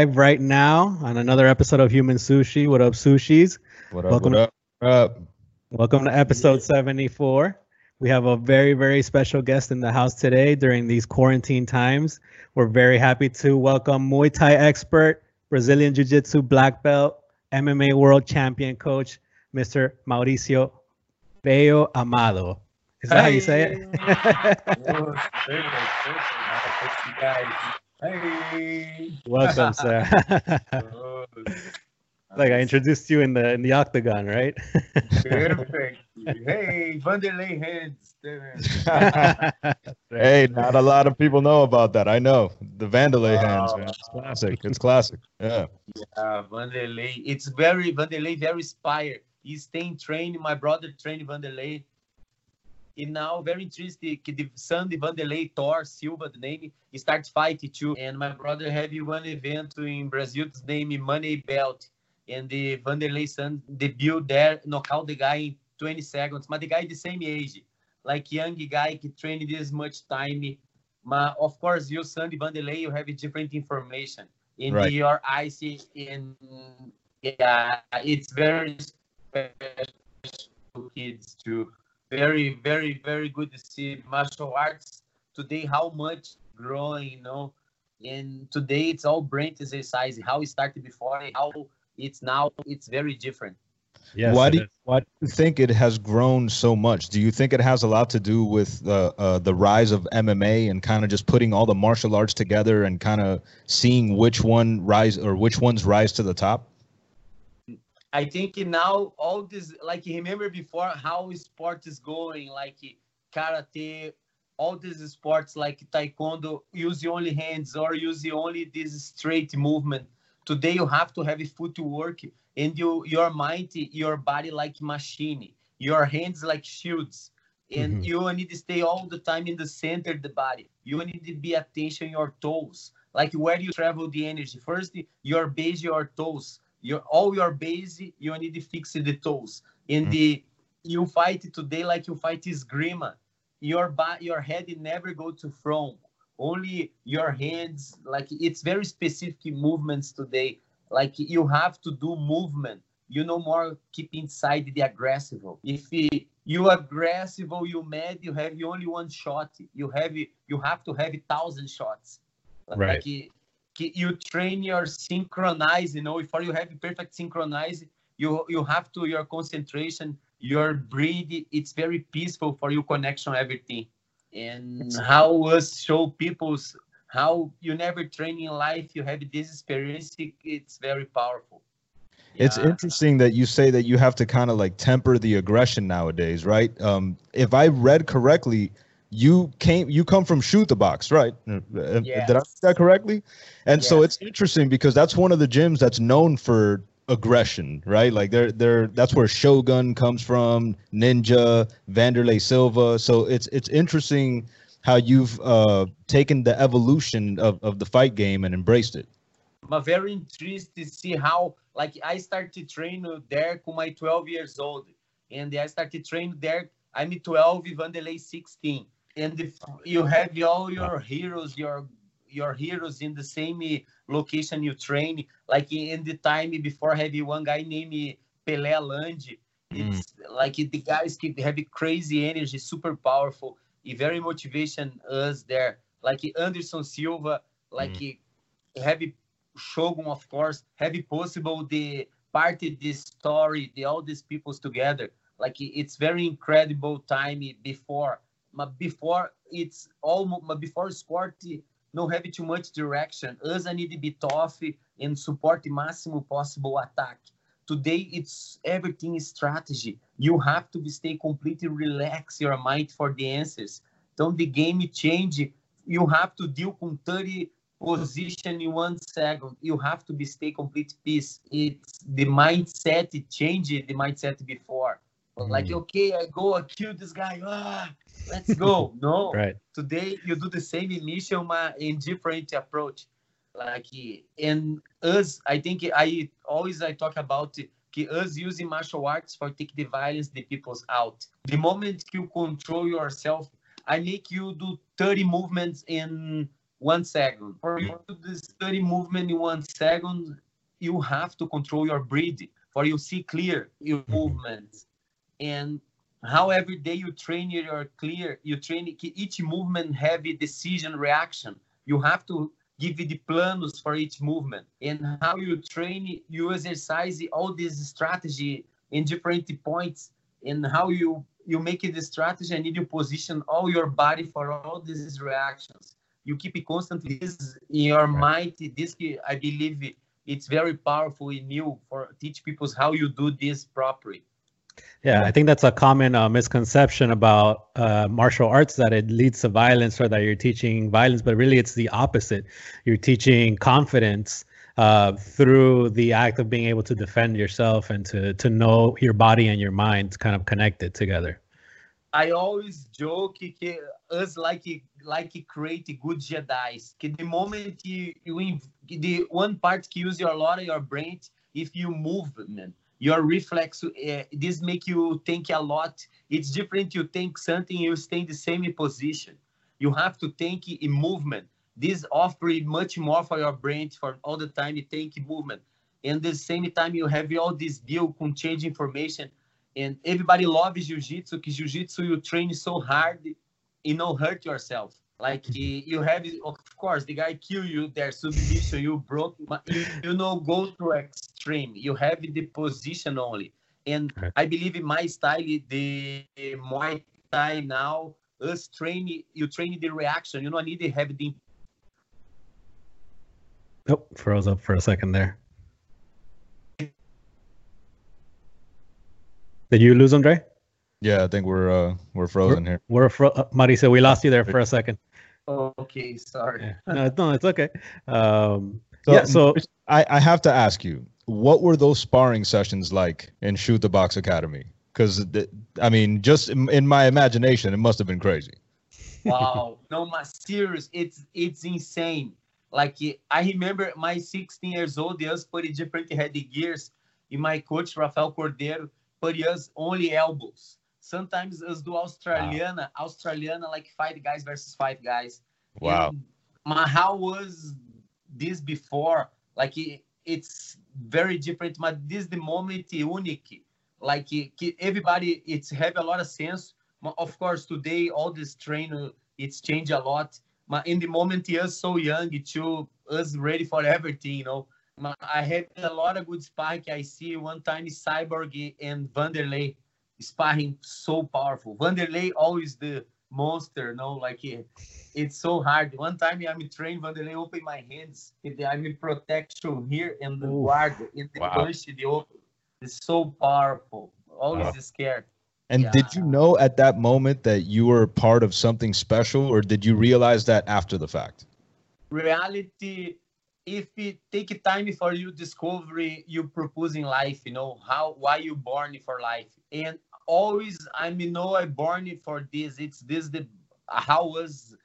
live right now on another episode of Human Sushi. What up, sushis? What up? Welcome, what up? What up? Welcome to episode 74. We have a very, very special guest in the house today during these quarantine times. We're very happy to welcome Muay Thai expert, Brazilian Jiu Jitsu black belt, MMA world champion coach, Mr. Mauricio Bello Amado. Is that hey. how you say it? Hey. Welcome, sir. like I introduced you in the in the octagon, right? Perfect. Hey, Vanderlei hands. hey, not a lot of people know about that. I know the Vanderlei hands. Man. It's oh. classic. It's classic. Yeah. Yeah, Vanderlei. It's very Vanderlei. Very inspired. He's staying trained. My brother trained Vanderlei e now very interesting the Sandy Vanderlei Thor Silva the name he starts fighting too. And my brother have one event in Brazil his name Money Belt. And the Vanderlei son debut there knockout the guy in 20 seconds. But the guy the same age like young guy can train this much time. But of course you Sandy Vanderlei you have different information in right. your eyes. In yeah it's very special kids too very, very, very good to see martial arts today. How much growing, you know, and today it's all brain exercise. How it started before, how it's now. It's very different. Yes, why do you, why do you think it has grown so much? Do you think it has a lot to do with the uh, the rise of MMA and kind of just putting all the martial arts together and kind of seeing which one rise or which ones rise to the top? I think now all this, like remember before how sport is going, like karate, all these sports like taekwondo use only hands or use only this straight movement. Today you have to have a footwork and you your mind, your body like machine, your hands like shields. And mm-hmm. you need to stay all the time in the center of the body. You need to be attention your toes, like where you travel the energy. First, your base, your toes your all your base you need to fix the toes. In mm. the you fight today like you fight is esgrima your back your head never go to front. Only your hands like it's very specific movements today. Like you have to do movement. You no more keep inside the aggressive. If you aggressive or you mad you have only one shot. You have you have to have a thousand shots. Right. Like, you train your synchronize you know before you have perfect synchronize you you have to your concentration your breathe it's very peaceful for you connection everything. And how us show people's how you never train in life you have this experience it's very powerful. It's interesting that you say that you have to kind of like temper the aggression nowadays right? Um if i read correctly you came you come from Chute Boxe right? Yes. did i say that correctly? And yes. so it's interesting because that's one of the gyms that's known for aggression right? Like they're they're that's where shogun comes from ninja vanderlei silva. So it's it's interesting how you've uh taken the evolution of, of the fight game and embraced it. I'm very interested to see how like i started training there with my 12 years old. And i started training there i'm 12 vanderlei 16 and if you have all your heroes, your your heroes in the same location you train, like in the time before have one guy named Pelé Land. It's mm. like the guys keep have crazy energy, super powerful, and very motivation us there. Like Anderson Silva, like mm. heavy Shogun, of course, heavy possible the party, this story, the all these peoples together. Like it's very incredible time before but before it's all but before sport no have too much direction. Us I need to be tough and support the maximum possible attack. Today it's everything is strategy. You have to be stay completely relax your mind for the answers. Don't the game change you have to deal with 30 position in one second. You have to be stay complete peace. It's the mindset it the mindset before mm. like okay i go i kill this guy ah, let's go. No, right. Today you do the same mission but in different approach. Like and us, I think I always I talk about us using martial arts for take the violence the people's out. The moment you control yourself, I make you do 30 movements in one second. For you to thirty movement in one second, you have to control your breathing for you see clear your movements. And how every day you train you're clear, you train each movement have a decision reaction. You have to give the plans for each movement. And how you train, you exercise all this strategy in different points and how you you make it the strategy and you position all your body for all these reactions you keep it constantly this in your mind this i believe it's very powerful in you for teach people how you do this properly yeah i think that's a common uh, misconception about uh, martial arts that it leads to violence or that you're teaching violence but really it's the opposite you're teaching confidence uh, through the act of being able to defend yourself and to to know your body and your mind kind of connected together I always joke que us like like create good Jedi's. Que the moment you, you the one part que use your lot of your brain, if you move, man, your reflex, uh, this make you think a lot. It's different. You think something, you stay in the same position. You have to think in movement. This offer much more for your brain for all the time. You think movement, and the same time you have all this deal con change information and everybody loves jiu-jitsu because jiu-jitsu you train so hard you know hurt yourself like you have of course the guy kill you their submission you broke you, you know go to extreme you have the position only and i believe in my style the muay thai now us train you train the reaction you don't need to have the oh froze up for a second there Did you lose Andre? Yeah, I think we're uh we're frozen we're, here. We're fro- uh, Marisa, we lost you there for a second. Okay, sorry. No, no, it's okay. Um, so, yeah, so I I have to ask you, what were those sparring sessions like in Chute Boxe Academy? Because I mean, just in, in my imagination, it must have been crazy. Wow, no, my serious, it's it's insane. Like I remember my 16 years old, just put different headgears. In my coach Rafael Cordeiro, but us only elbows. Sometimes us do Australiana, wow. Australiana like five guys versus five guys. Wow. And how was this before? Like it, it's very different, but this the moment unique. Like everybody, it's have a lot of sense. Of course, today all this trainer it's changed a lot. But in the moment, he is so young to us ready for everything, you know. I had a lot of good spike. I see one time Cyborg and Vanderlei sparring so powerful. Vanderlei always the monster, no? Like eh, it's so hard. One time I'm trained Vanderlei open my hands. I'm in protection here and the guard in the wow. punch the open. It's so powerful. Always wow. scared. And yeah. did you know at that moment that you were part of something special, or did you realize that after the fact? Reality if it take time for you discovery you propose in life you know how why you born for life and always i mean know i born for this. It's this the how was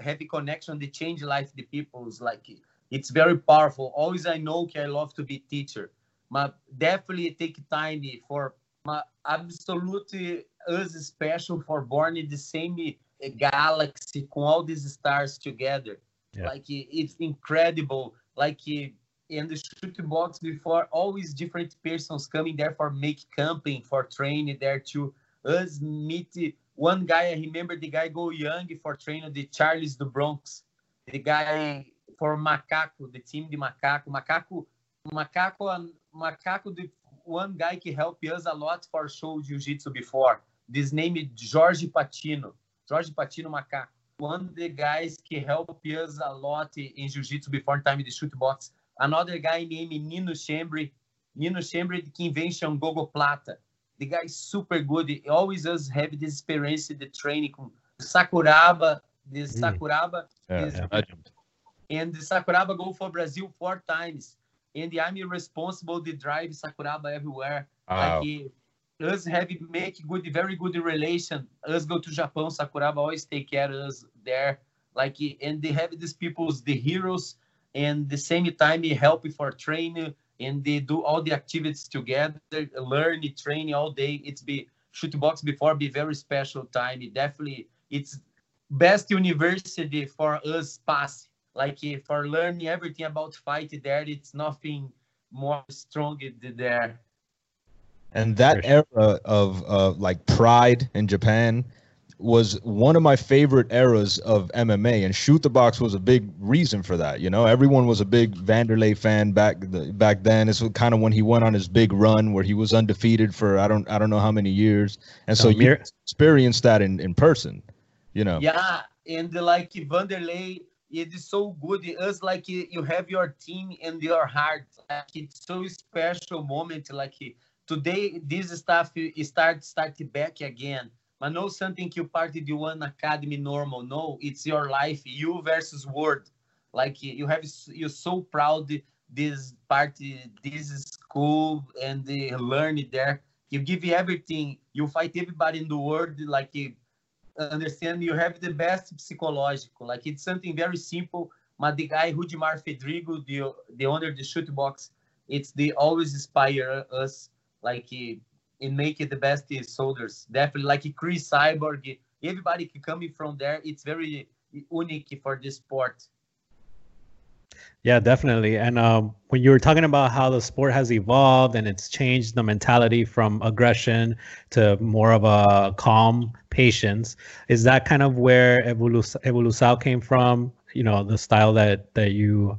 heavy connection the change life the people's like it's very powerful. Always i know i love to be teacher. But definitely take time for my absolutely us special for born in the same galaxy with all these stars together. Yeah. like it's incredible. Like the shoot box before always different persons coming there for make camping for training there to us meet one guy i remember the guy go young for training the charles do bronx. The guy for macaco the team the macaco. Macaco macaco macaco the one guy que helped us a lot for show jiu-jitsu before. This name jorge patino jorge patino macaco. One of the guys que helped us a lot in jiu-jitsu before time the shoot box. Another guy named Nino Chambry. Nino Chambry invention Gogo Plata. The guy is super good. He always does have this experience the training com Sakuraba. This mm. Sakuraba. Yeah, is, yeah. And the Sakuraba go for Brazil four times. And I'm responsible to drive Sakuraba everywhere. Wow. Like us have make good, very good relation. Us go to Japan, Sakuraba always take care of us there. Like, and they have these people's the heroes, and the same time they help for training, and they do all the activities together, learn, train all day. It's be Chute Boxe before be very special time. It definitely it's best university for us pass like for learning everything about fight there it's nothing more strong than there and that era of uh, like pride in japan was one of my favorite eras of MMA, and Chute Boxe was a big reason for that. You know, everyone was a big Vanderlei fan back the, back then. It's kind of when he went on his big run where he was undefeated for I don't I don't know how many years, and so you experienced that in in person. You know. Yeah, and like Vanderlei, it is so good. It's like you have your team in your heart. Like it's so special moment. Like today, this stuff start start back again but not something you party the one academy normal. No, it's your life, you versus world. Like you have, you're so proud this party, this school, and they learn it there. You give everything. You fight everybody in the world. Like understand, you have the best psychological. Like it's something very simple. But the guy Rudimar Fedrigo, the the owner of the shoot box, it's the always inspire us. Like and make it the best soldiers. Definitely, like Cris Cyborg, everybody coming from there. It's very unique for this sport. Yeah, definitely. And um, when you were talking about how the sport has evolved and it's changed the mentality from aggression to more of a calm patience, is that kind of where Evolus- Evolução came from? You know, the style that that you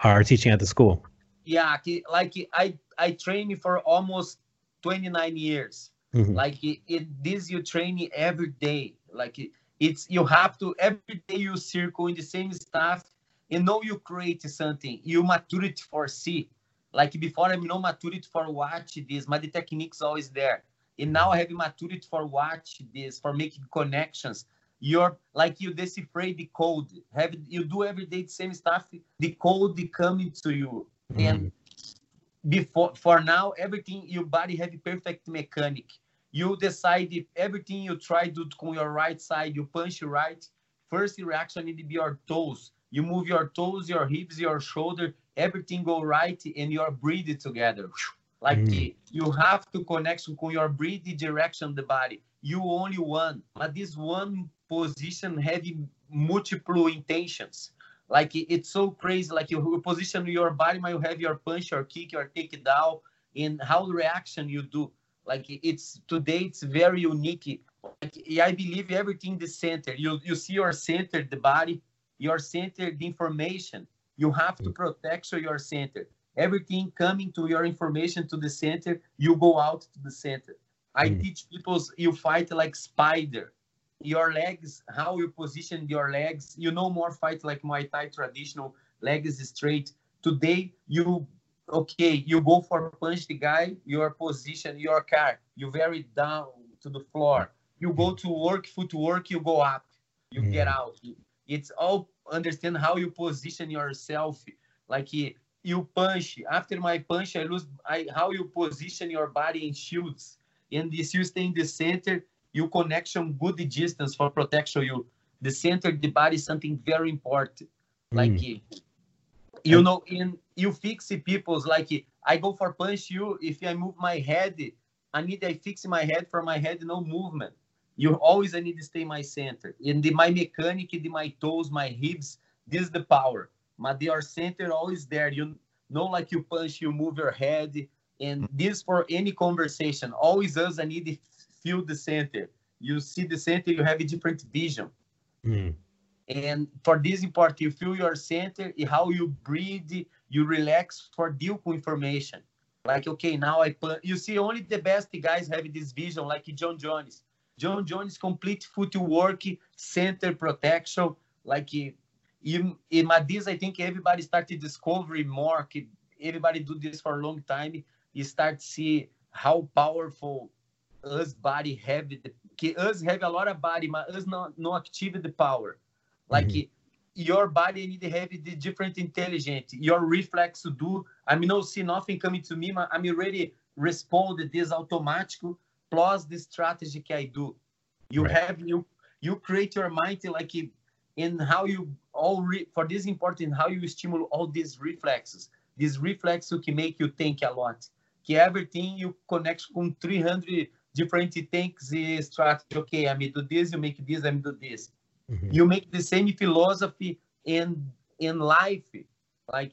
are teaching at the school. Yeah, like I I trained for almost 29 years. Mm-hmm. Like it, it, this, you train every day. Like it, it's you have to every day you circle in the same stuff and know you create something. You maturity for see. Like before, I'm no maturity for watch this, but the techniques always there. And now I have maturity for watch this, for making connections. You're like you decipher the code. Have you do every day the same stuff. The code coming to you, mm-hmm. and before for now everything your body have perfect mechanic. You decide if everything you try do on your right side you punch right first reaction need to be your toes. You move your toes your hips your shoulder everything go right and you're breathing together. Like mm. you have to connect with your breathing direction the body. You only one. But this one position having multiple intentions like it's so crazy. Like you position your body, might you have your punch, your kick, your takedown, in how the reaction you do. Like it's today, it's very unique. Like, I believe everything the center. You you see your center, the body, your center, the information. You have to protect your center. Everything coming to your information to the center, you go out to the center. I mm. teach people you fight like spider your legs, how you position your legs. You know more fight like Muay Thai traditional, legs straight. Today, you okay, you go for punch the guy, your position, your car, you very down to the floor. You go to work, footwork, you go up, you mm. get out. It's all understand how you position yourself. Like you punch. After my punch, I lose I how you position your body in shields. And this you stay in the center, you connection good distance for protection you. The center of the body is something very important. Mm. like you know in you fix people's like i go for punch you if i move my head i need i fix my head for my head no movement. You always i need to stay my center. In the my mechanic the my toes my hips this is the power. But your center always there. You know like you punch you move your head and this for any conversation. Always us i need to feel the center. You see the center, you have a different vision. Mm. And for this important, you feel your center, how you breathe, you relax for deal with information. Like, okay, now I put, you see only the best guys have this vision, like Jon Jones. Jon Jones complete footwork, center protection, like in, in this, I think everybody started discovering more. Everybody do this for a long time. You start to see how powerful us body have the us have a lot of body, but us not not active the power. Like mm-hmm. your body need to have the different intelligence. Your reflex to do. I mean, no see nothing coming to me, but I'm already respond this automatic plus the strategy I do. You right. have you you create your mind like in how you all re, for this important how you stimulate all these reflexes. These reflexes can make you think a lot. Que everything you connect com 300 different things strategy. Okay, I may do this, you make this, I may do this. Mm-hmm. You make the same philosophy in in life like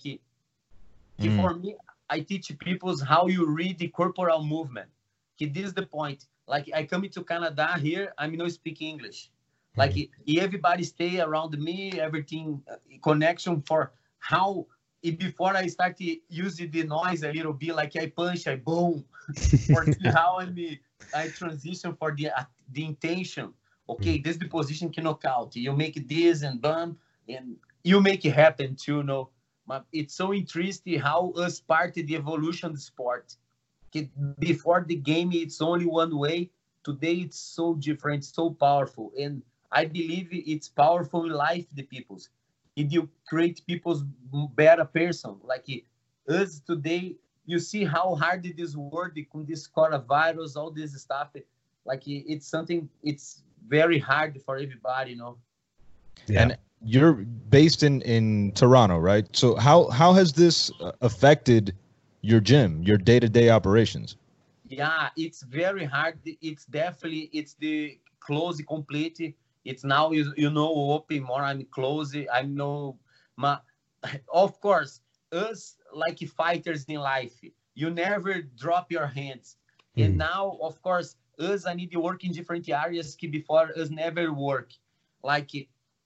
mm. for me i teach people how you read the corporal movement this is the point like i come into canada here i'm not speaking english like mm. everybody stay around me everything uh, connection for how before i start using the noise a little bit like i punch i boom. For how i i transition for the uh, the intention. Okay this is the position can knock out you make this and bam and you make it happen too you know. But it's so interesting how us part of the evolution of the sport. Before the game it's only one way. Today it's so different so powerful. And i believe it's powerful in life the people's if you create people's better person like us today you see how hard it is working with this coronavirus all this stuff like it's something it's very hard for everybody you know yeah. and you're based in in toronto right so how how has this uh, affected your gym, your day-to-day operations? Yeah, it's very hard. It's definitely it's the close complete. It's now you, you know open more. I'm close. I know, my, of course, us like fighters in life, you never drop your hands. Mm. And hmm. now, of course, us I need to work in different areas before us never work. Like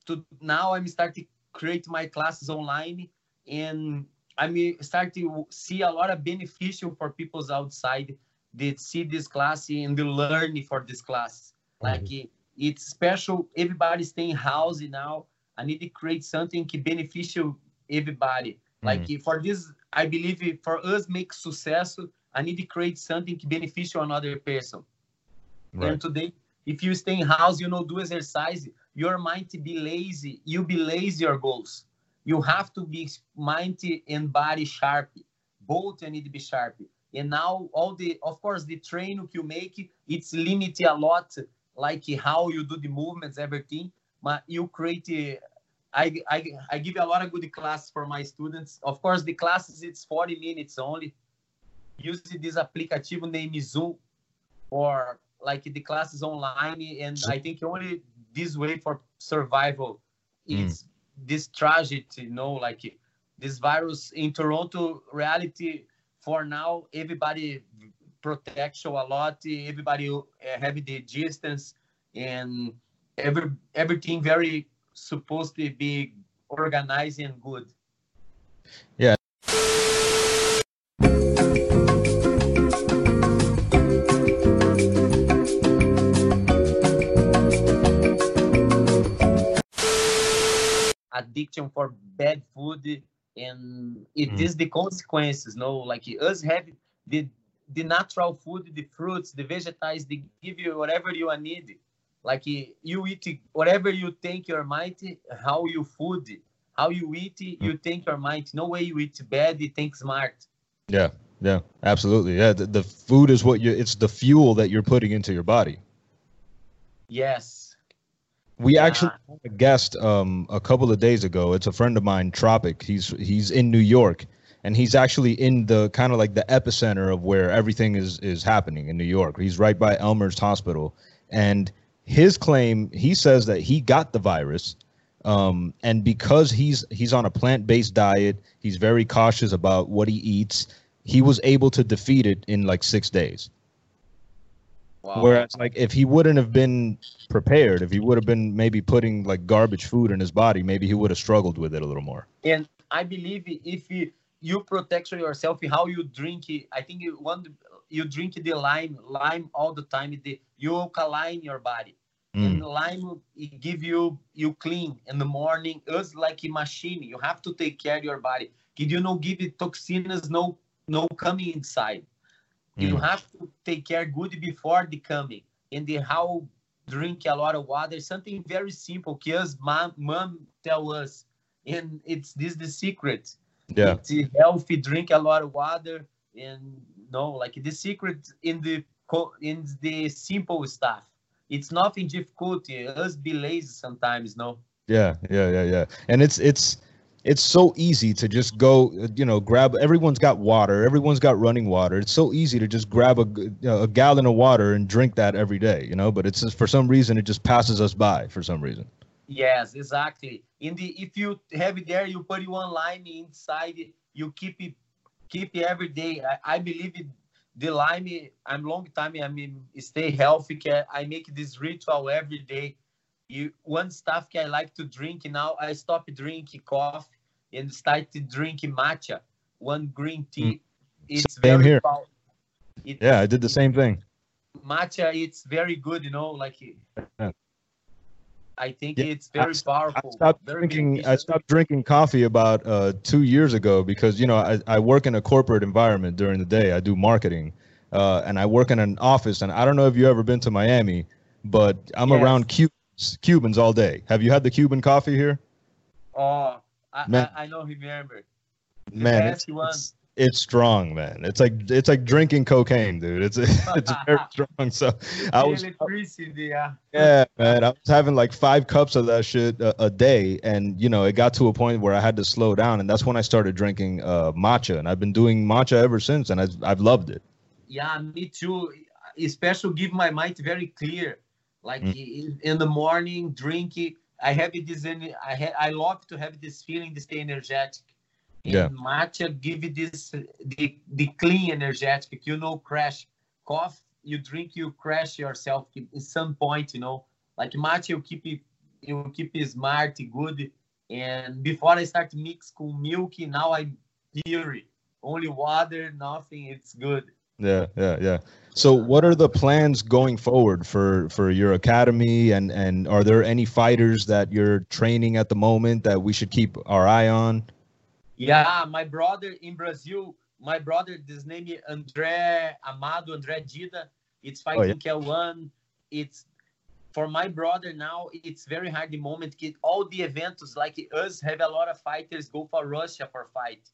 to now, I'm starting to create my classes online and I mean, start to see a lot of beneficial for people's outside that see this class and the learning for this class. Like mm-hmm. It's special. Everybody staying house now. I need to create something que beneficial everybody. Like mm-hmm. for this, I believe for us make success, I need to create something que beneficial another person. Right. And today, if you stay in house, you know, do exercise, your mind to be lazy, you be lazy your goals you have to be mind and body sharp. Both you need to be sharp. And now all the, of course, the training you make, it's limited a lot, like how you do the movements, everything. But you create, I, I, I give a lot of good classes for my students. Of course, the classes, it's 40 minutes only. Use this applicative named Zoom or like the classes online. And I think only this way for survival. is mm this tragedy, you know, like this virus in Toronto reality for now, everybody protection a lot, everybody have the distance and every everything very supposed to be organized and good. Yeah, addiction for bad food and it mm. is the consequences no like us have the the natural food the fruits the vegetables they give you whatever you need like you eat whatever you think your mind how you food how you eat mm. you think your mind no way you eat bad you think smart yeah yeah absolutely yeah the, the food is what you it's the fuel that you're putting into your body yes we yeah. actually had a guest um, a couple of days ago. It's a friend of mine, Tropic. He's he's in New York, and he's actually in the kind of like the epicenter of where everything is is happening in New York. He's right by Elmhurst Hospital, and his claim he says that he got the virus, um, and because he's he's on a plant based diet, he's very cautious about what he eats. He was able to defeat it in like six days. Wow. Whereas, like, if he wouldn't have been prepared, if he would have been maybe putting like garbage food in his body, maybe he would have struggled with it a little more. And I believe if you, you protect yourself, how you drink I think you want you drink the lime, lime all the time. The you alkaline your body, mm. and lime it give you you clean in the morning. It's like a machine. You have to take care of your body. Did you know give it toxins no no coming inside. You mm. have to take care good before the coming. And the how drink a lot of water, something very simple. Because mom, mom tell us, and it's this the secret. Yeah. It's healthy, drink a lot of water, and no, like the secret in the in the simple stuff. It's nothing difficult. Us be lazy sometimes, no. Yeah, yeah, yeah, yeah. And it's it's it's so easy to just go, you know, grab. Everyone's got water. Everyone's got running water. It's so easy to just grab a, a gallon of water and drink that every day, you know. But it's just for some reason it just passes us by for some reason. Yes, exactly. In the if you have it there, you put one lime inside. You keep it, keep it every day. I, I believe it. The lime, I'm long time. I mean, stay healthy. I make this ritual every day. You one stuff I like to drink now. I stop drinking coffee and start drinking matcha, one green tea. Mm. It's same very here. It, yeah, I did the same thing. Matcha, it's very good. You know, like. Yeah I think yeah, it's very I, powerful. I stopped drinking. I stopped drinking coffee about uh, two years ago because you know I, I work in a corporate environment during the day. I do marketing, uh, and I work in an office. And I don't know if you ever been to Miami, but I'm yes. around Cubans, Cubans all day. Have you had the Cuban coffee here? Oh, I, Man. I, I know. Remember. The Man, it's, it's, it's strong, man. It's like it's like drinking cocaine, dude. It's it's very strong. So I was yeah. yeah, man. I was having like five cups of that shit a, a, day, and you know it got to a point where I had to slow down, and that's when I started drinking uh, matcha, and I've been doing matcha ever since, and I've I've loved it. Yeah, me too. Especially give my mind very clear. Like mm. in the morning, drinking. I have this. I ha- I love to have this feeling, this stay energetic yeah. matcha give you this the, the clean energetic you know crash cough. You drink you crash yourself. At some point you know like matcha you keep it you keep it smart good. And before i start mix with milk now i pure only water nothing it's good. Yeah yeah yeah. So what are the plans going forward for for your academy? And and are there any fighters that you're training at the moment that we should keep our eye on yeah, my brother in Brazil, my brother, this name is André Amado, André Dida. It's fighting oh, yeah. K1. It's for my brother now, it's very hard the moment. All the events like us have a lot of fighters go for Russia for fight.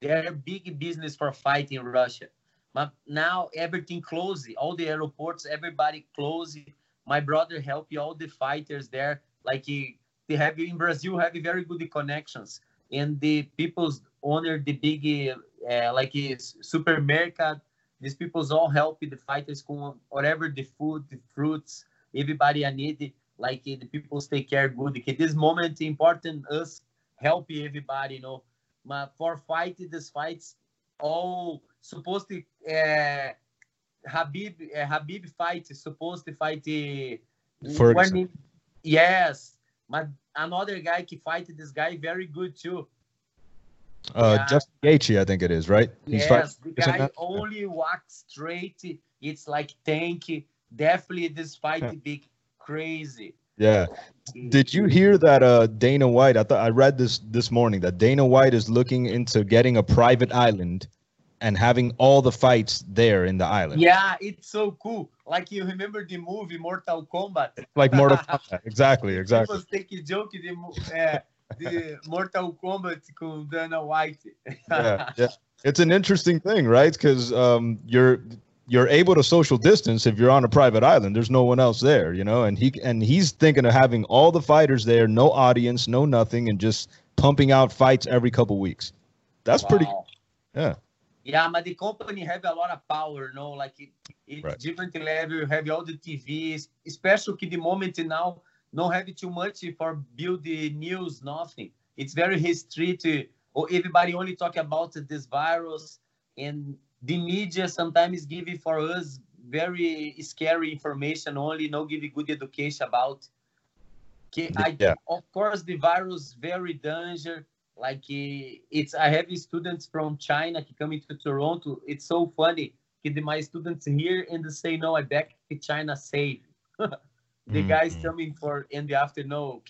They're big business for fight in Russia. But now everything closed. All the airports, everybody closed. My brother help you all the fighters there. Like he, they have in Brazil have very good connections and the people's owner the big uh, like supermarket these people's all help the fighters with whatever the food the fruits everybody i need like the people take care good. Because this moment important us help everybody you know. But for fight this fights all supposed to uh, Khabib uh, Khabib fight supposed to fight uh, Ferguson. yes. But another guy can fight this guy very good too. Uh, yeah. Justin Gaethje, I think it is, right? He's yes, the guy only walks straight. It's like tanky. Definitely, this fight yeah. big crazy. Yeah. Did you hear that uh, Dana White? I thought I read this this morning that Dana White is looking into getting a private island and having all the fights there in the island. Yeah, it's so cool. Like you remember the movie Mortal Kombat? Like Mortal Kombat, exactly, exactly. People take joke the uh, the Mortal Kombat with Dana White. yeah, yeah, it's an interesting thing, right? Because um, you're you're able to social distance if you're on a private island. There's no one else there, you know. And he and he's thinking of having all the fighters there, no audience, no nothing, and just pumping out fights every couple weeks. That's wow. pretty. Yeah. Yeah, but the company have a lot of power, no? Like it, it's right. different level. You have all the TVs, especially the moment now, not have too much for build the news, nothing. It's very restricted. Or everybody only talk about this virus, and the media sometimes give for us very scary information. Only no give good education about. Okay, I, yeah. of course the virus very danger like eh, it's I have students from China coming to Toronto. It's so funny. My students here and they say no, I back to China safe. the mm-hmm. guys coming for in the afternoon.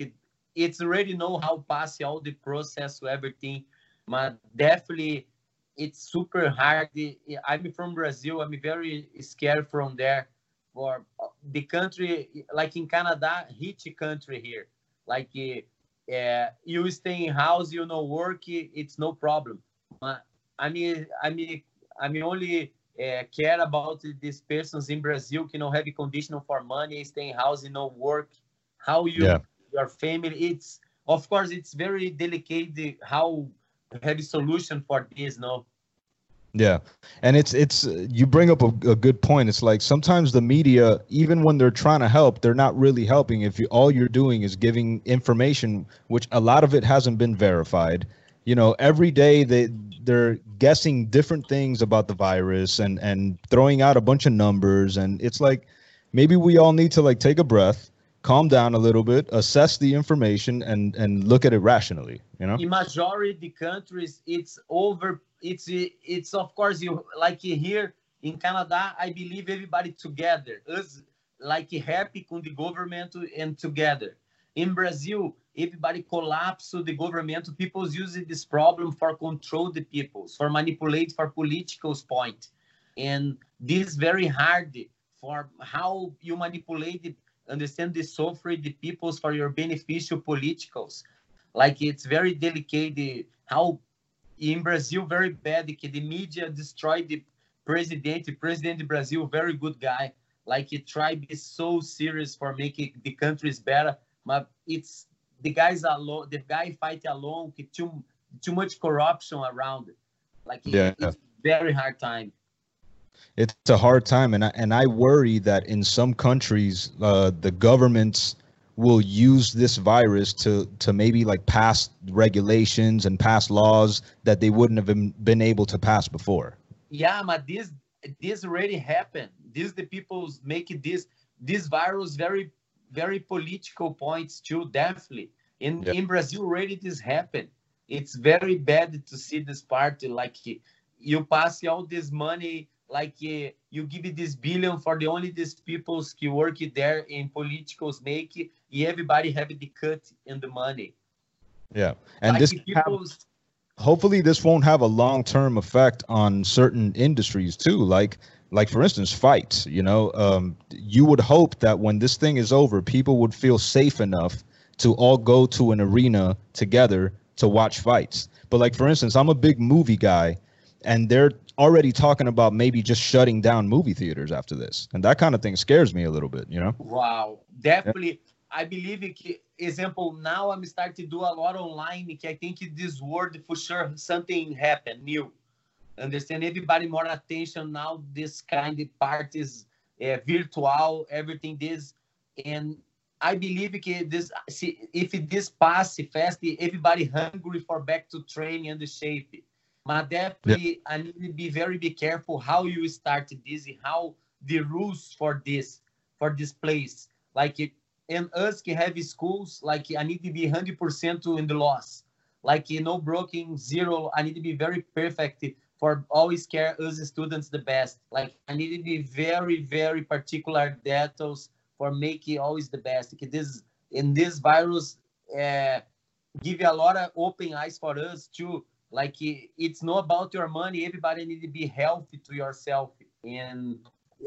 It's already know how pass all the process everything. But definitely it's super hard. Eh, I'm from Brazil. I'm very scared from there. For uh, the country, like in Canada, rich country here. Like eh, uh, you stay in house, you know, work, it's no problem. I mean, I mean, I mean, only uh, care about these persons in Brazil can know, have a condition for money, stay in house, you know, work, how you, yeah. your family. It's of course it's very delicate how have a solution for this, no. Yeah, and it's it's you bring up a, a, good point. It's like sometimes the media, even when they're trying to help, they're not really helping. If you all you're doing is giving information, which a lot of it hasn't been verified. You know, every day they they're guessing different things about the virus and and throwing out a bunch of numbers, and it's like maybe we all need to like take a breath calm down a little bit, assess the information, and and look at it rationally. You know, in majority countries, it's over. It's it's of course you like here in Canada. I believe everybody together, us like happy with the government and together. In Brazil, everybody collapse the government. People use this problem for control the people, for manipulate for political point, and this very hard for how you manipulate the understand the suffering the peoples for your beneficial politicals. Like it's very delicate how in Brazil very bad the media destroyed the president. The president of Brazil very good guy. Like he tried to be so serious for making the countries better, but it's the guys alone. The guy fight alone. Too too much corruption around. Like yeah. it's very hard time it's a hard time, and I, and I worry that in some countries, uh, the governments will use this virus to to maybe like pass regulations and pass laws that they wouldn't have been, been able to pass before. Yeah, but this this already happened. This the people make this this virus very very political points too. Definitely in yeah. in Brazil already this happened. It's very bad to see this party like you pass all this money like uh, you give this billion for the only these people who work there in politicals make everybody have the cut in the money. Yeah and like this hopefully this won't have a long-term effect on certain industries too like like for instance fights you know? Um, you would hope that when this thing is over people would feel safe enough to all go to an arena together to watch fights. But like for instance i'm a big movie guy and they're already talking about maybe just shutting down movie theaters after this, and that kind of thing scares me a little bit. You know? Wow, definitely. Yeah. I believe it. Example, now I'm starting to do a lot online. Because I think this world for sure something happened new. Understand? Everybody more attention now. This kind of part is uh, virtual. Everything this, and I believe this. If this pass fast, everybody hungry for back to training and the shape but definitely, yeah. I need to be very be careful how you start this, how the rules for this, for this place. Like it, and us can have schools, like I need to be 100% in the loss. Like you know, broken zero. I need to be very perfect for always care us students the best. Like I need to be very, very particular details for making always the best. Because this in this virus uh, give you a lot of open eyes for us too like it's not about your money. Everybody need to be healthy to yourself. And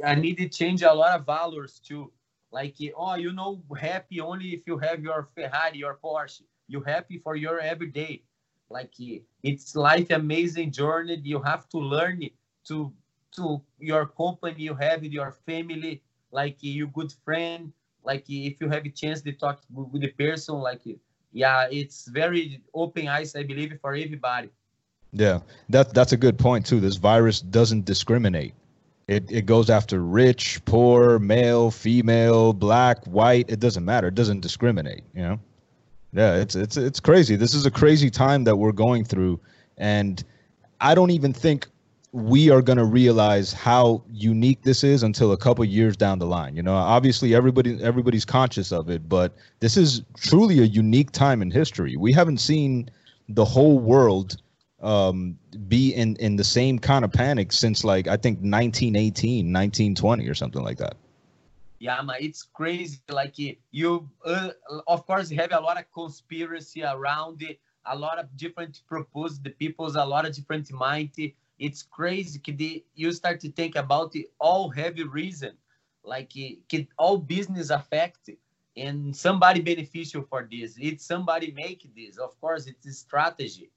i need to change a lot of values too. Like oh you know happy only if you have your ferrari your porsche. You happy for your everyday. Like it's life amazing journey. You have to learn to to your company you have your family. Like you good friend. Like if you have a chance to talk with the person like yeah, it's very open eyes, I believe, for everybody. Yeah, that that's a good point too. This virus doesn't discriminate. It it goes after rich, poor, male, female, black, white. It doesn't matter. It doesn't discriminate. You know. Yeah, it's it's it's crazy. This is a crazy time that we're going through, and I don't even think we are going to realize how unique this is until a couple years down the line you know obviously everybody everybody's conscious of it but this is truly a unique time in history we haven't seen the whole world um, be in in the same kind of panic since like I think 1918, 1920 or something like that. Yeah, man, it's crazy. Like you, uh, of course, have a lot of conspiracy around it, a lot of different proposed the people's, a lot of different mind it's crazy que you start to think about it all heavy reason like it, all business affect and somebody beneficial for this. It's somebody make this of course it's a strategy.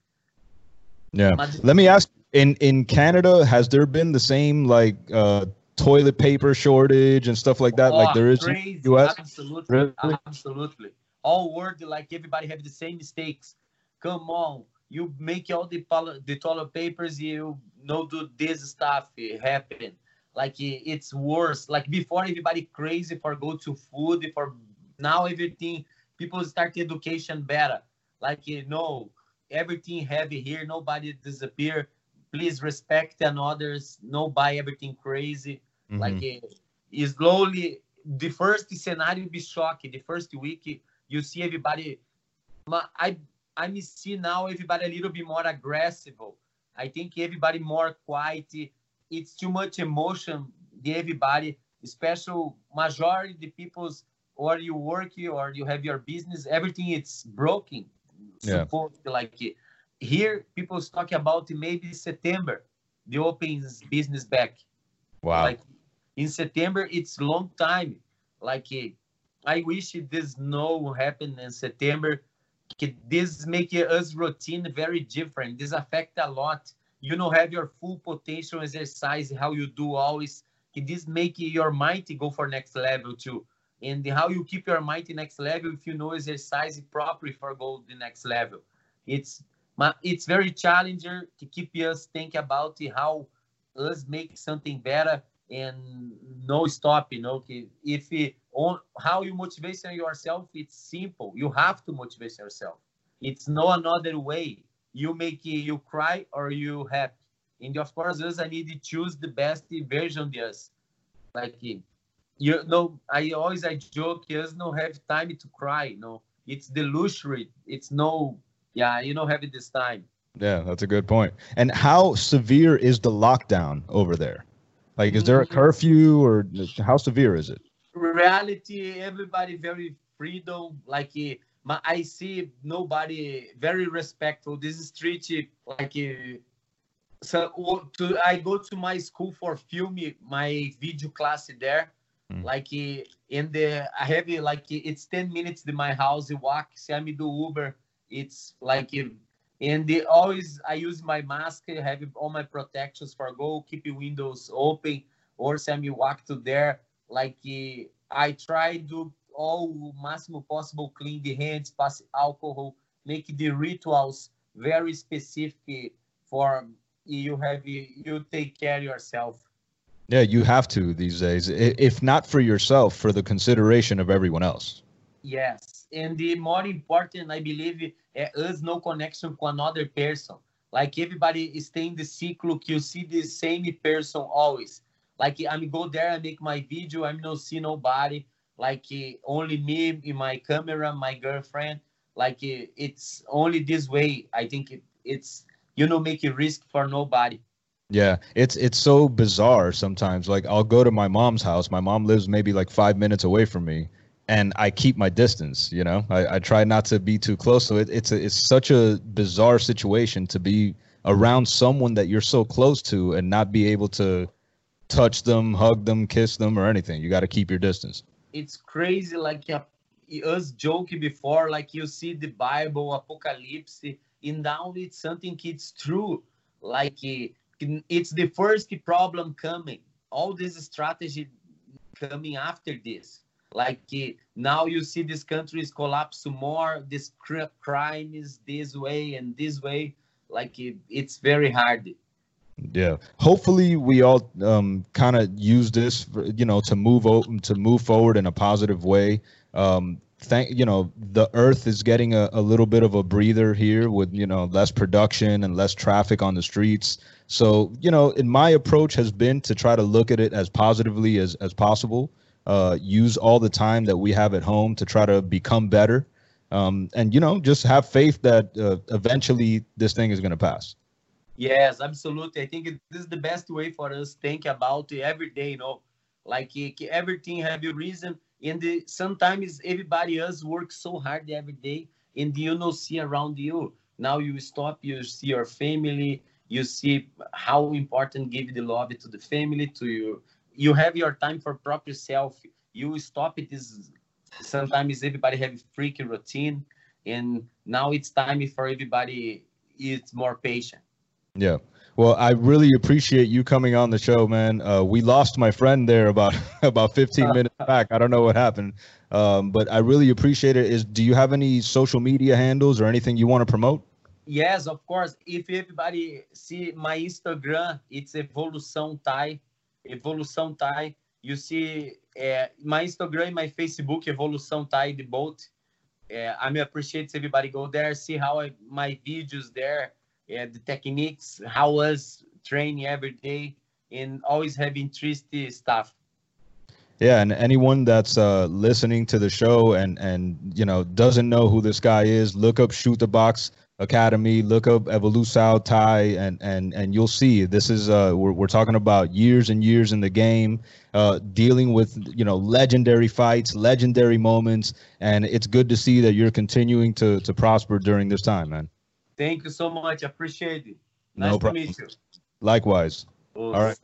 Yeah. Let me ask in in canada has there been the same like uh toilet paper shortage and stuff like that oh, like there is crazy. in us absolutely. Really? absolutely. All world like everybody have the same mistakes. Come on you make all the the toilet papers you know do this stuff happen. Like it's worse. Like before everybody crazy for go to food for now everything people start education better. Like you know everything heavy here nobody disappear. Please respect and others no buy everything crazy. Mm-hmm. like uh, slowly the first scenario be shocking the first week you see everybody i I see now everybody a little bit more aggressive. I think everybody more quiet. It's too much emotion. The everybody, especially majority the people's or you work or you have your business, everything it's broken. Yeah. like here, people's talk about maybe September, the opens business back. Wow. Like in September, it's long time. Like I wish this no happen in September this make us routine very different. This affect a lot. You know, have your full potential exercise, how you do always. This make your mind go for next level too. And how you keep your mind next level if you know exercise properly for go the next level. It's it's very challenging to keep us think about how us make something better and no stop you know if it, on how you motivate yourself it's simple. You have to motivate yourself. It's no another way. You make you cry or you happy. And of course us i need to choose the best version of us. Like you know i always i joke us no have time to cry know. It's the luxury. It's no yeah you don't have it this time. Yeah that's a good point. And how severe is the lockdown over there like, is there a mm-hmm. curfew or how severe is it? Reality, everybody very freedom. Like, eh, I see nobody very respectful. This street, like, eh, so to, I go to my school for filming my video class there. Mm. Like eh, in the I have like it's 10 minutes to my house walk. See, I'm do Uber. It's like and the, always I use my mask, have all my protections for go, keep windows open, or you walk to there. Like eh, I try to all maximum possible clean the hands, pass alcohol, make the rituals very specific for eh, you have eh, you take care yourself. Yeah, you have to these days. If not for yourself, for the consideration of everyone else. Yes, and the more important, I believe, us no connection com another person. Like everybody stay in the cycle, you see the same person always. Like I'm go there, I make my video, I'm not see nobody. Like only me my camera, my girlfriend. Like it's only this way. I think it, it's you know make a risk for nobody. Yeah, it's it's so bizarre sometimes. Like I'll go to my mom's house. My mom lives maybe like five minutes away from me, and I keep my distance. You know, I, I try not to be too close. So it, it's a, it's such a bizarre situation to be around someone that you're so close to and not be able to touch them, hug them, kiss them, or anything. You got to keep your distance. It's crazy, like uh, us joking before, like you see the Bible, Apocalypse, and now it's something it's true. Like it's the first problem coming. All this strategy coming after this like now you see these countries collapse more this crime is this way and this way like it's very hard. Yeah. Hopefully we all um, kind of use this for, you know to move to move forward in a positive way. Um, thank you know the earth is getting a, a little bit of a breather here with you know less production and less traffic on the streets. So you know in my approach has been to try to look at it as positively as as possible uh, use all the time that we have at home to try to become better. Um, and, you know, just have faith that uh, eventually this thing is going to pass. Yes, absolutely. I think this is the best way for us think about it every day, you know, like everything have a reason. And the, sometimes everybody else works so hard every day and you know see around you. Now you stop, you see your family, you see how important give the love to the family, to your you have your time for proper self. You stop it. Is sometimes everybody have freaky routine, and now it's time for everybody. It's more patient. Yeah. Well, I really appreciate you coming on the show, man. Uh, we lost my friend there about about 15 minutes back. I don't know what happened, um, but I really appreciate it. Is do you have any social media handles or anything you want to promote? Yes, of course. If everybody see my Instagram, it's Evolução Thai. Evolução Thai. You see uh, my Instagram, my Facebook, Evolução Thai, the boat. Uh, I appreciate everybody go there, see how I, my videos there, uh, the techniques, how was training every day, and always have interesting stuff. Yeah, and anyone that's uh, listening to the show and and you know doesn't know who this guy is, look up Chute Boxe Academy, look up Evolução Thai, and and and you'll see this is uh we're we're talking about years and years in the game, uh, dealing with you know legendary fights, legendary moments, and it's good to see that you're continuing to to prosper during this time, man. Thank you so much. Appreciate it. Nice no to problem. meet you. Likewise. All right.